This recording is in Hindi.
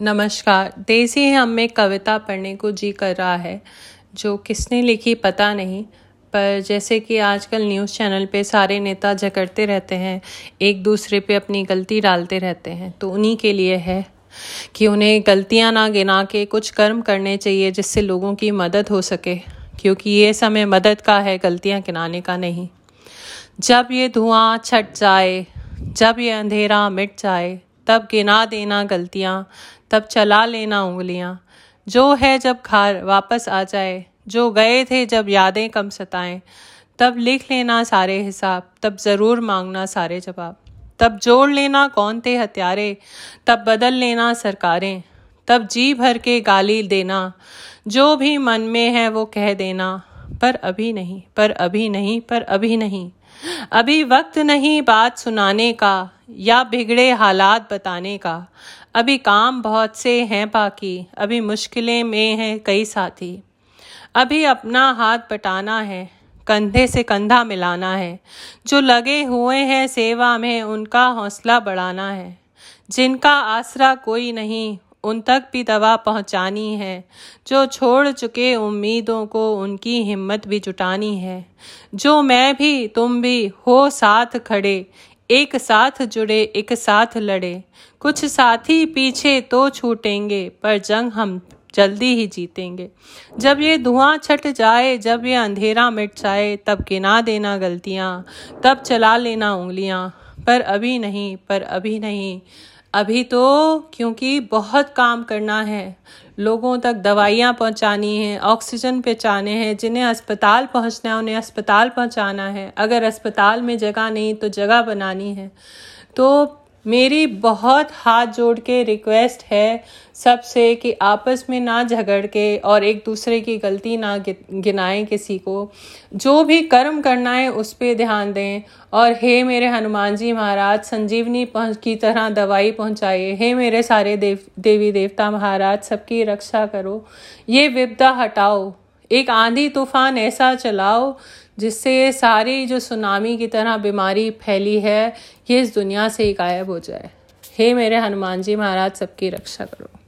नमस्कार। देसी हम में कविता पढ़ने को जी कर रहा है, जो किसने लिखी पता नहीं, पर जैसे कि आजकल न्यूज़ चैनल पे सारे नेता झगड़ते रहते हैं, एक दूसरे पे अपनी गलती डालते रहते हैं तो उन्हीं के लिए है कि उन्हें गलतियाँ ना गिना के कुछ कर्म करने चाहिए जिससे लोगों की मदद हो सके, क्योंकि ये समय मदद का है, गलतियाँ गिनाने का नहीं। जब ये धुआँ छट जाए, जब ये अंधेरा मिट जाए तब गिना देना गलतियाँ, तब चला लेना उंगलियाँ। जो है जब घर वापस आ जाए, जो गए थे जब यादें कम सताएँ, तब लिख लेना सारे हिसाब, तब ज़रूर मांगना सारे जवाब। तब जोड़ लेना कौन थे हत्यारे, तब बदल लेना सरकारें, तब जी भर के गाली देना। जो भी मन में है वो कह देना, पर अभी नहीं, पर अभी नहीं, पर अभी नहीं। अभी वक्त नहीं बात सुनाने का या बिगड़े हालात बताने का। अभी काम बहुत से हैं बाकी, अभी मुश्किलें में हैं कई साथी। अभी अपना हाथ बटाना है, कंधे से कंधा मिलाना है। जो लगे हुए हैं सेवा में, उनका हौसला बढ़ाना है। जिनका आसरा कोई नहीं, उन तक भी दवा पहुंचानी है। जो छोड़ चुके उम्मीदों को, उनकी हिम्मत भी जुटानी है। जो मैं भी, तुम भी, हो साथ खड़े एक साथ जुड़े, एक साथ लड़े। कुछ साथी पीछे तो छूटेंगे, पर जंग हम जल्दी ही जीतेंगे। जब ये धुआँ छट जाए, जब ये अंधेरा मिट जाए, तब गिना देना गलतियाँ, तब चला लेना उंगलियाँ। पर अभी नहीं, पर अभी नहीं। अभी तो क्योंकि बहुत काम करना है। लोगों तक दवाइयाँ पहुँचानी हैं, ऑक्सीजन पहुँचाने हैं, जिन्हें अस्पताल पहुँचना है, उन्हें अस्पताल पहुँचाना है। अगर अस्पताल में जगह नहीं तो जगह बनानी है। तो मेरी बहुत हाथ जोड़ के रिक्वेस्ट है सबसे कि आपस में ना झगड़ के और एक दूसरे की गलती ना गिनाएँ किसी को। जो भी कर्म करना है उस पर ध्यान दें। और हे मेरे हनुमान जी महाराज, संजीवनी की तरह दवाई पहुंचाइए। हे मेरे सारे देव, देवी देवता महाराज, सबकी रक्षा करो। ये विपदा हटाओ। एक आंधी तूफ़ान ऐसा चलाओ जिससे ये सारी जो सुनामी की तरह बीमारी फैली है, ये इस दुनिया से ही गायब हो जाए। हे मेरे हनुमान जी महाराज, सबकी रक्षा करो।